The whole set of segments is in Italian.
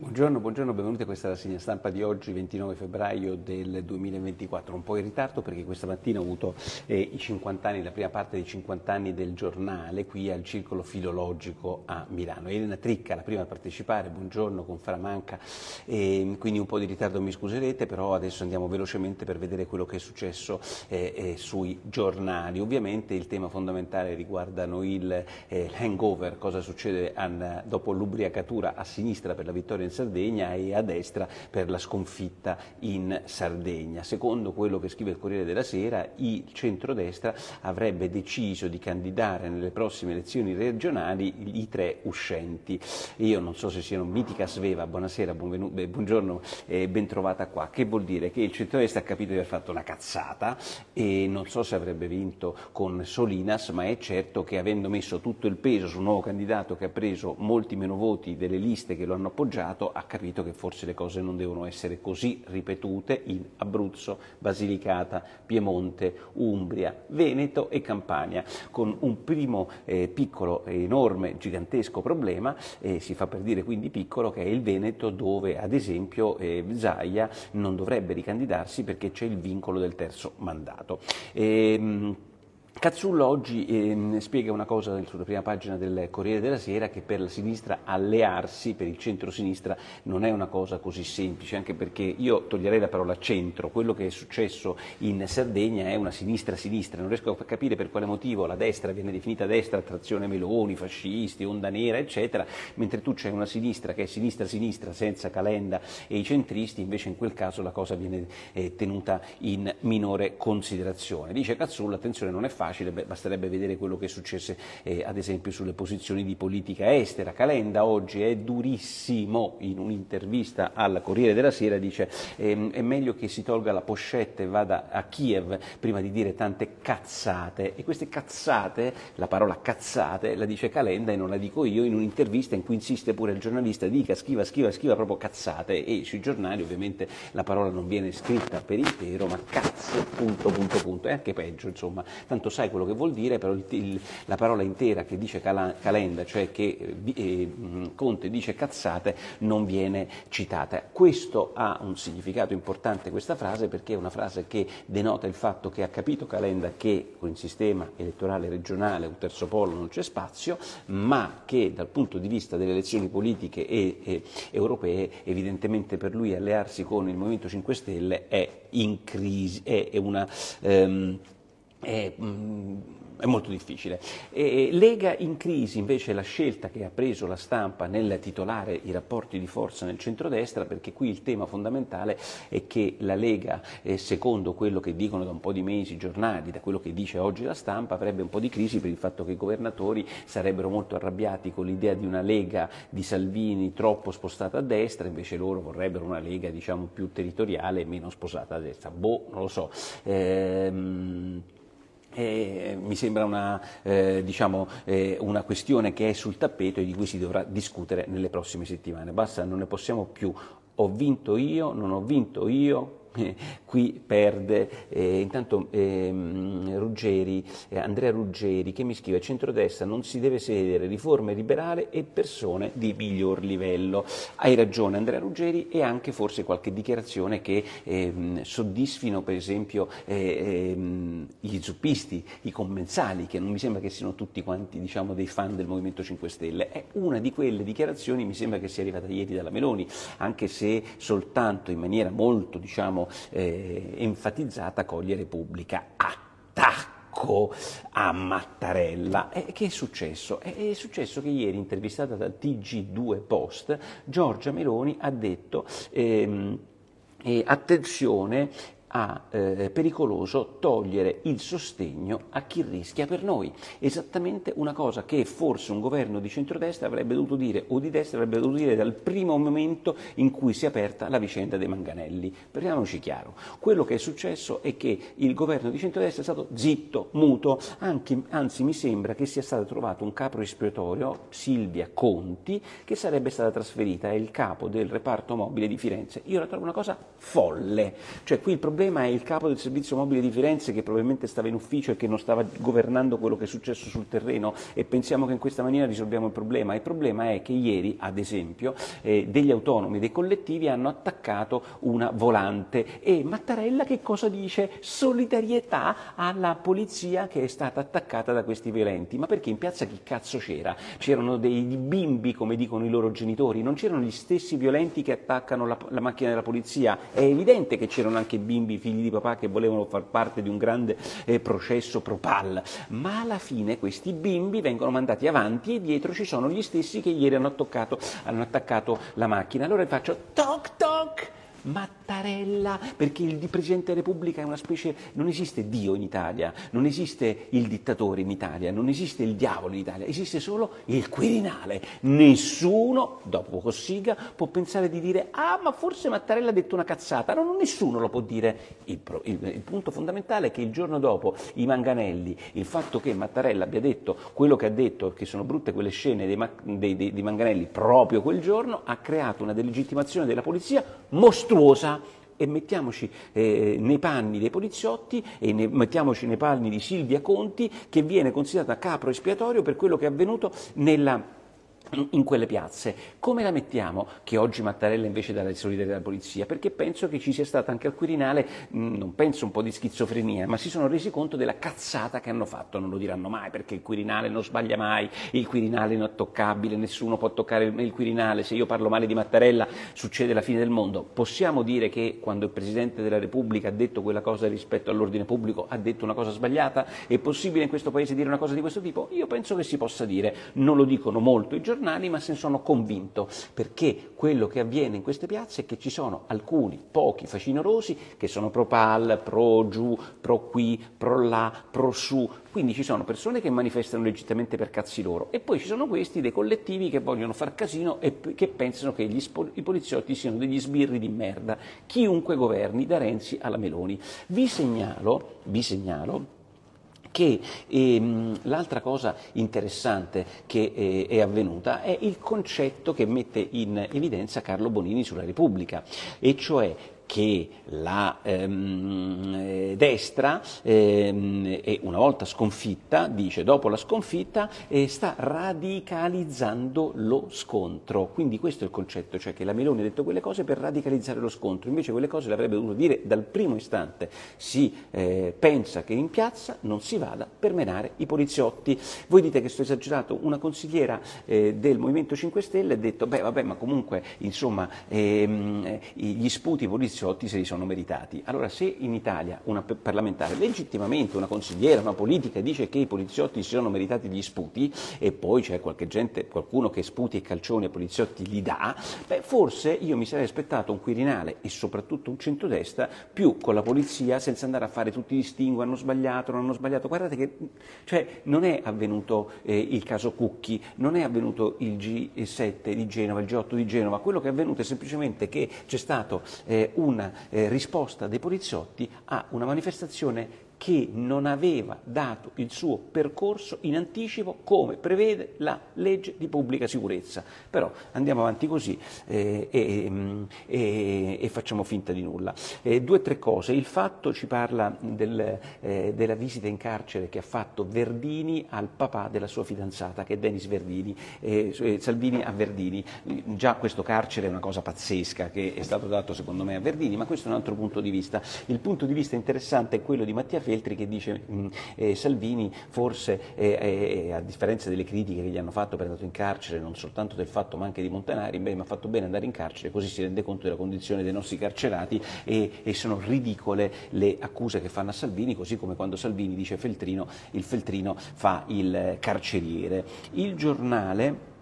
Buongiorno, buongiorno, benvenuti a questa rassegna stampa di oggi, 29 febbraio del 2024. Un po' in ritardo perché questa mattina ho avuto eh, i 50 anni, la prima parte dei 50 anni del giornale qui al Circolo Filologico a Milano. Elena Tricca, la prima a partecipare, buongiorno con Framanca, eh, quindi un po' di ritardo mi scuserete, però adesso andiamo velocemente per vedere quello che è successo eh, eh sui giornali. Ovviamente il tema fondamentale riguardano il eh, hangover, cosa succede an, dopo l'ubriacatura a sinistra per la vittoria in Sardegna e a destra per la sconfitta in Sardegna. Secondo quello che scrive il Corriere della Sera, il centrodestra avrebbe deciso di candidare nelle prossime elezioni regionali i tre uscenti. Io non so se siano mitica sveva, buonasera, buongiorno e ben trovata qua. Che vuol dire? Che il centrodestra ha capito di aver fatto una cazzata e non so se avrebbe vinto con Solinas, ma è certo che avendo messo tutto il peso su un nuovo candidato che ha preso molti meno voti delle liste che lo hanno appoggiato, ha capito che forse le cose non devono essere così ripetute in Abruzzo, Basilicata, Piemonte, Umbria, Veneto e Campania, con un primo eh, piccolo, enorme, gigantesco problema, eh, si fa per dire quindi piccolo, che è il Veneto dove ad esempio eh, Zaia non dovrebbe ricandidarsi perché c'è il vincolo del terzo mandato. E, Cazzullo oggi eh, spiega una cosa sulla prima pagina del Corriere della Sera che per la sinistra allearsi, per il centro-sinistra, non è una cosa così semplice, anche perché io toglierei la parola centro, quello che è successo in Sardegna è una sinistra-sinistra, non riesco a capire per quale motivo la destra viene definita destra, trazione Meloni, fascisti, onda nera, eccetera, mentre tu c'è una sinistra che è sinistra-sinistra senza Calenda e i centristi, invece in quel caso la cosa viene eh, tenuta in minore considerazione. Dice Cazzullo, attenzione, non è facile facile, beh, basterebbe vedere quello che successe eh, ad esempio sulle posizioni di politica estera. Calenda oggi è durissimo, in un'intervista al Corriere della Sera dice ehm, è meglio che si tolga la pochette e vada a Kiev prima di dire tante cazzate. E queste cazzate, la parola cazzate la dice Calenda e non la dico io in un'intervista in cui insiste pure il giornalista dica scriva, scriva, scriva proprio cazzate. E sui giornali ovviamente la parola non viene scritta per intero ma cazzo, punto, punto, punto, è anche peggio insomma, tanto sai quello che vuol dire, però il, il, la parola intera che dice Calenda, cioè che eh, eh Conte dice cazzate, non viene citata. Questo ha un significato importante questa frase perché è una frase che denota il fatto che ha capito Calenda che con il sistema elettorale regionale un terzo polo non c'è spazio, ma che dal punto di vista delle elezioni politiche e, e europee evidentemente per lui allearsi con il Movimento 5 Stelle è in crisi, è, è una... Um, è, mm, è molto difficile. E Lega in crisi invece è la scelta che ha preso la stampa nel titolare i rapporti di forza nel centrodestra, perché qui il tema fondamentale è che la Lega, eh, secondo quello che dicono da un po' di mesi i giornali, da quello che dice oggi la stampa, avrebbe un po' di crisi per il fatto che i governatori sarebbero molto arrabbiati con l'idea di una Lega di Salvini troppo spostata a destra, invece loro vorrebbero una Lega diciamo più territoriale e meno spostata a destra. Boh, non lo so. Ehm, eh, mi sembra una, eh, diciamo, eh, una, questione che è sul tappeto e di cui si dovrà discutere nelle prossime settimane. Basta, non ne possiamo più. Ho vinto io, non ho vinto io, qui perde eh, intanto eh, Ruggeri, eh, Andrea Ruggeri che mi scrive centrodestra non si deve sedere riforme liberale e persone di miglior livello. Hai ragione Andrea Ruggeri e anche forse qualche dichiarazione che ehm, soddisfino per esempio eh, ehm, gli zuppisti, i commensali che non mi sembra che siano tutti quanti diciamo, dei fan del Movimento 5 Stelle. È una di quelle dichiarazioni mi sembra che sia arrivata ieri dalla Meloni, anche se soltanto in maniera molto diciamo, eh, enfatizzata cogliere pubblica. Attacco! a Mattarella. E che è successo? È successo che ieri, intervistata dal TG2 Post, Giorgia Meloni ha detto ehm, eh, attenzione a eh, pericoloso togliere il sostegno a chi rischia per noi. Esattamente una cosa che forse un governo di centrodestra avrebbe dovuto dire o di destra avrebbe dovuto dire dal primo momento in cui si è aperta la vicenda dei manganelli. Parliamoci chiaro, quello che è successo è che il governo di centrodestra è stato zitto, muto, anche, anzi mi sembra che sia stato trovato un capo espiatorio, Silvia Conti, che sarebbe stata trasferita, è il capo del reparto mobile di Firenze. Io la trovo una cosa folle, cioè qui il problema problema è il capo del servizio mobile di Firenze che probabilmente stava in ufficio e che non stava governando quello che è successo sul terreno e pensiamo che in questa maniera risolviamo il problema. Il problema è che ieri, ad esempio, eh, degli autonomi, dei collettivi hanno attaccato una volante e Mattarella che cosa dice? Solidarietà alla polizia che è stata attaccata da questi violenti. Ma perché in piazza chi cazzo c'era? C'erano dei bimbi, come dicono i loro genitori, non c'erano gli stessi violenti che attaccano la, la macchina della polizia. È evidente che c'erano anche bimbi, figli di papà, che volevano far parte di un grande eh, processo pro pal, ma alla fine questi bimbi vengono mandati avanti e dietro ci sono gli stessi che ieri hanno, toccato, hanno attaccato la macchina. Allora faccio toc toc Mattarella, perché il Presidente della Repubblica è una specie, non esiste Dio in Italia, non esiste il dittatore in Italia, non esiste il diavolo in Italia, esiste solo il Quirinale. Nessuno, dopo Cossiga, può pensare di dire ah ma forse Mattarella ha detto una cazzata, no, nessuno lo può dire. Il, il, il punto fondamentale è che il giorno dopo i Manganelli, il fatto che Mattarella abbia detto quello che ha detto, che sono brutte quelle scene dei, dei, dei, dei Manganelli proprio quel giorno, ha creato una delegittimazione della polizia mostruosa mostruosa e mettiamoci eh, nei panni dei poliziotti e ne, mettiamoci nei panni di Silvia Conti che viene considerata capro espiatorio per quello che è avvenuto nella in quelle piazze. Come la mettiamo che oggi Mattarella invece dà la solidarietà alla polizia? Perché penso che ci sia stata anche al Quirinale, mm, non penso un po' di schizofrenia, ma si sono resi conto della cazzata che hanno fatto, non lo diranno mai perché il Quirinale non sbaglia mai, il Quirinale è intoccabile, nessuno può toccare il Quirinale, se io parlo male di Mattarella succede la fine del mondo. Possiamo dire che quando il Presidente della Repubblica ha detto quella cosa rispetto all'ordine pubblico ha detto una cosa sbagliata? È possibile in questo Paese dire una cosa di questo tipo? Io penso che si possa dire, non lo dicono molto i giornali, giornali, ma se ne sono convinto, perché quello che avviene in queste piazze è che ci sono alcuni, pochi facinorosi, che sono pro pal, pro giù, pro qui, pro là, pro su, quindi ci sono persone che manifestano legittimamente per cazzi loro. E poi ci sono questi dei collettivi che vogliono far casino e che pensano che spo- i poliziotti siano degli sbirri di merda, chiunque governi, da Renzi alla Meloni. Vi segnalo, vi segnalo che ehm, l'altra cosa interessante che eh, è avvenuta è il concetto che mette in evidenza Carlo Bonini sulla Repubblica, e cioè che la ehm, eh, destra, ehm, e una volta sconfitta, dice dopo la sconfitta, eh, sta radicalizzando lo scontro. Quindi questo è il concetto, cioè che la Meloni ha detto quelle cose per radicalizzare lo scontro, invece quelle cose le avrebbe dovuto dire dal primo istante. Si eh, pensa che in piazza non si vada per menare i poliziotti. Voi dite che sto esagerato, una consigliera eh, del Movimento 5 Stelle ha detto, beh vabbè ma comunque insomma ehm, gli sputi poliziotti poliziotti se li sono meritati. Allora se in Italia una parlamentare legittimamente, una consigliera, una politica dice che i poliziotti si sono meritati gli sputi e poi c'è gente, qualcuno che sputi e calcioni ai poliziotti li dà, beh, forse io mi sarei aspettato un Quirinale e soprattutto un centrodestra più con la polizia senza andare a fare tutti i distinguo, hanno sbagliato, non hanno sbagliato. Guardate che cioè, non è avvenuto eh, il caso Cucchi, non è avvenuto il G7 di Genova, il G8 di Genova, quello che è avvenuto è semplicemente che c'è stato eh, un una eh, risposta dei poliziotti a una manifestazione che non aveva dato il suo percorso in anticipo come prevede la legge di pubblica sicurezza. Però andiamo avanti così eh, e, mm, e, e, facciamo finta di nulla. Eh, due o tre cose. Il fatto ci parla del, eh, della visita in carcere che ha fatto Verdini al papà della sua fidanzata, che è Denis Verdini, eh, eh, Salvini a Verdini. Già questo carcere è una cosa pazzesca che è stato dato secondo me a Verdini, ma questo è un altro punto di vista. Il punto di vista interessante è quello di Mattia Feltri che dice mm, eh, Salvini forse, eh, eh, a differenza delle critiche che gli hanno fatto per andato in carcere, non soltanto del fatto ma anche di Montanari, beh, mi ha fatto bene andare in carcere, così si rende conto della condizione dei nostri carcerati e, e sono ridicole le accuse che fanno a Salvini, così come quando Salvini dice Feltrino, il Feltrino fa il carceriere. Il giornale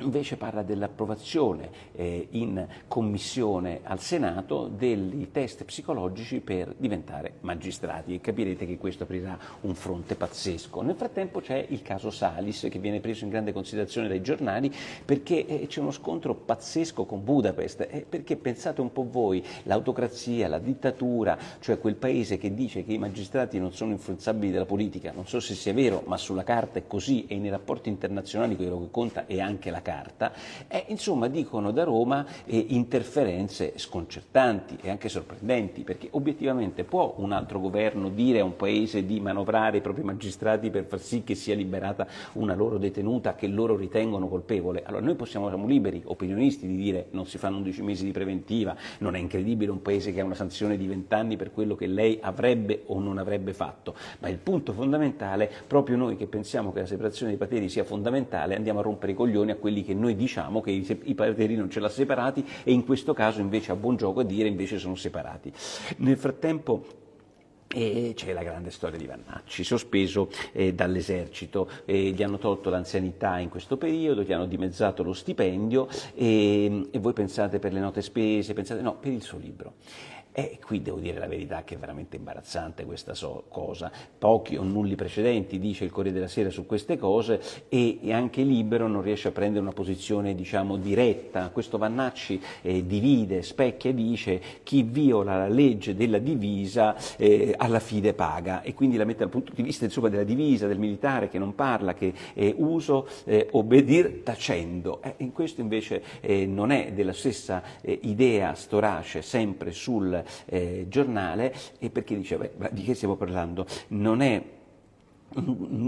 invece parla dell'approvazione eh, in commissione al Senato dei test psicologici per diventare magistrati. E capirete che questo aprirà un fronte pazzesco. Nel frattempo c'è il caso Salis che viene preso in grande considerazione dai giornali perché eh, c'è uno scontro pazzesco con Budapest, eh, perché pensate un po' voi, l'autocrazia, la dittatura, cioè quel paese che dice che i magistrati non sono influenzabili dalla politica, non so se sia vero, ma sulla carta è così e nei rapporti internazionali quello che conta è anche la carta carta, eh, insomma dicono da Roma eh, interferenze sconcertanti e anche sorprendenti, perché obiettivamente può un altro governo dire a un paese di manovrare i propri magistrati per far sì che sia liberata una loro detenuta che loro ritengono colpevole? Allora noi possiamo, siamo liberi, opinionisti, di dire non si fanno 11 mesi di preventiva, non è incredibile un paese che ha una sanzione di 20 anni per quello che lei avrebbe o non avrebbe fatto, ma il punto fondamentale, proprio noi che pensiamo che la separazione dei poteri sia fondamentale, andiamo a rompere i coglioni a quelli che noi diciamo che i, i poteri non ce l'ha separati e in questo caso invece ha buon gioco a dire invece sono separati. Nel frattempo e c'è la grande storia di Vannacci, sospeso eh, dall'esercito, eh, gli hanno tolto l'anzianità in questo periodo, gli hanno dimezzato lo stipendio e, e voi pensate per le note spese, pensate no, per il suo libro. E qui devo dire la verità che è veramente imbarazzante questa so cosa. Pochi o nulli precedenti, dice il Corriere della Sera su queste cose, e, e anche Libero non riesce a prendere una posizione diciamo, diretta. Questo Vannacci eh, divide, specchia e dice chi viola la legge della divisa eh, alla fine paga e quindi la mette dal punto di vista insomma, della divisa, del militare che non parla, che è uso eh, obbedir tacendo. Eh, in questo invece eh, non è della stessa eh, idea storace sempre sul eh, giornale e perché diceva, di che stiamo parlando? Non è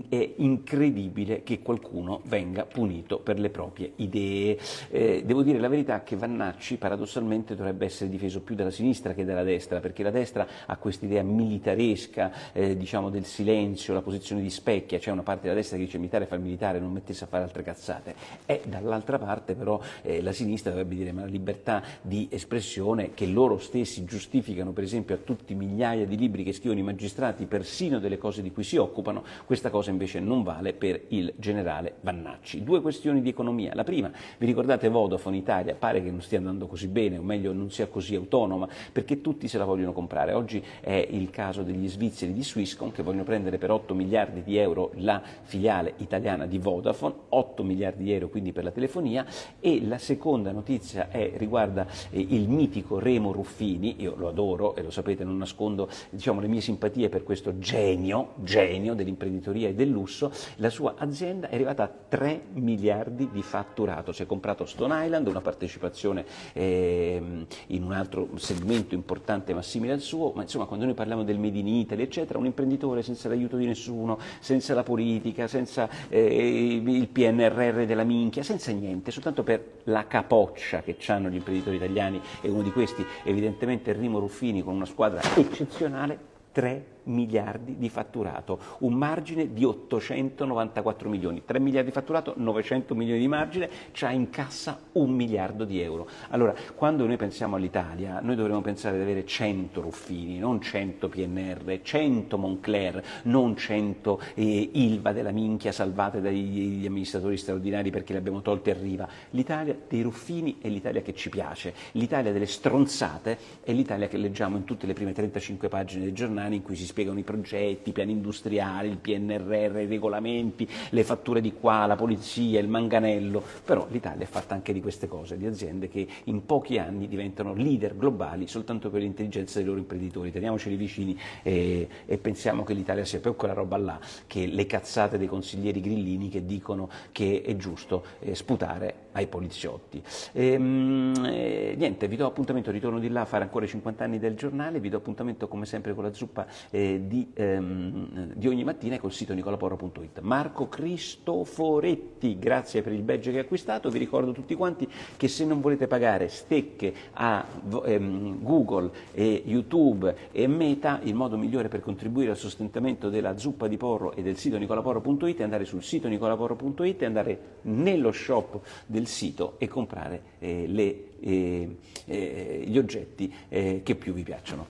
è incredibile che qualcuno venga punito per le proprie idee. Eh, devo dire la verità che Vannacci paradossalmente dovrebbe essere difeso più dalla sinistra che dalla destra, perché la destra ha questa idea militaresca, eh, diciamo del silenzio, la posizione di specchia, c'è una parte della destra che dice militare fa il militare, non mettesse a fare altre cazzate, e dall'altra parte però eh, la sinistra dovrebbe dire ma la libertà di espressione che loro stessi giustificano per esempio a tutti migliaia di libri che scrivono i magistrati, persino delle cose di cui si occupano, questa cosa invece non vale per il generale Vannacci. Due questioni di economia. La prima, vi ricordate Vodafone Italia? Pare che non stia andando così bene, o meglio non sia così autonoma, perché tutti se la vogliono comprare. Oggi è il caso degli svizzeri di Swisscom che vogliono prendere per 8 miliardi di euro la filiale italiana di Vodafone, 8 miliardi di euro quindi per la telefonia e la seconda notizia è, riguarda eh, il mitico Remo Ruffini, io lo adoro e lo sapete, non nascondo diciamo, le mie simpatie per questo genio, genio dell'imprenditoria dell'imprenditoria e del lusso, la sua azienda è arrivata a 3 miliardi di fatturato. Si è comprato Stone Island, una partecipazione eh, in un altro segmento importante ma simile al suo, ma insomma quando noi parliamo del Made in Italy, eccetera, un imprenditore senza l'aiuto di nessuno, senza la politica, senza eh, il PNRR della minchia, senza niente, soltanto per la capoccia che hanno gli imprenditori italiani e uno di questi evidentemente Rimo Ruffini con una squadra eccezionale, 3 miliardi di fatturato, un margine di 894 milioni, 3 miliardi di fatturato, 900 milioni di margine, c'ha in cassa un miliardo di euro. Allora, quando noi pensiamo all'Italia, noi dovremmo pensare di avere 100 Ruffini, non 100 PNR, 100 Moncler, non 100 eh, Ilva della minchia salvate dagli amministratori straordinari perché le abbiamo tolte a riva. L'Italia dei Ruffini è l'Italia che ci piace, l'Italia delle stronzate è l'Italia che leggiamo in tutte le prime 35 pagine dei giornali in cui si spiegano i progetti, i piani industriali, il PNRR, i regolamenti, le fatture di qua, la polizia, il manganello, però l'Italia è fatta anche di queste cose, di aziende che in pochi anni diventano leader globali soltanto per l'intelligenza dei loro imprenditori. Teniamoceli vicini e, e pensiamo che l'Italia sia più quella roba là che le cazzate dei consiglieri grillini che dicono che è giusto eh, sputare ai poliziotti. E, ehm, eh, niente, vi do appuntamento, ritorno di là a fare ancora i 50 anni del giornale, vi do appuntamento come sempre con la zuppa eh, di, ehm, di, ogni mattina col sito nicolaporro.it. Marco Cristoforetti, grazie per il badge che ha acquistato, vi ricordo tutti quanti che se non volete pagare stecche a ehm, Google e YouTube e Meta, il modo migliore per contribuire al sostentamento della zuppa di porro e del sito nicolaporro.it è andare sul sito nicolaporro.it e andare nello shop del sito e comprare eh, le, eh, eh, gli oggetti che più vi piacciono.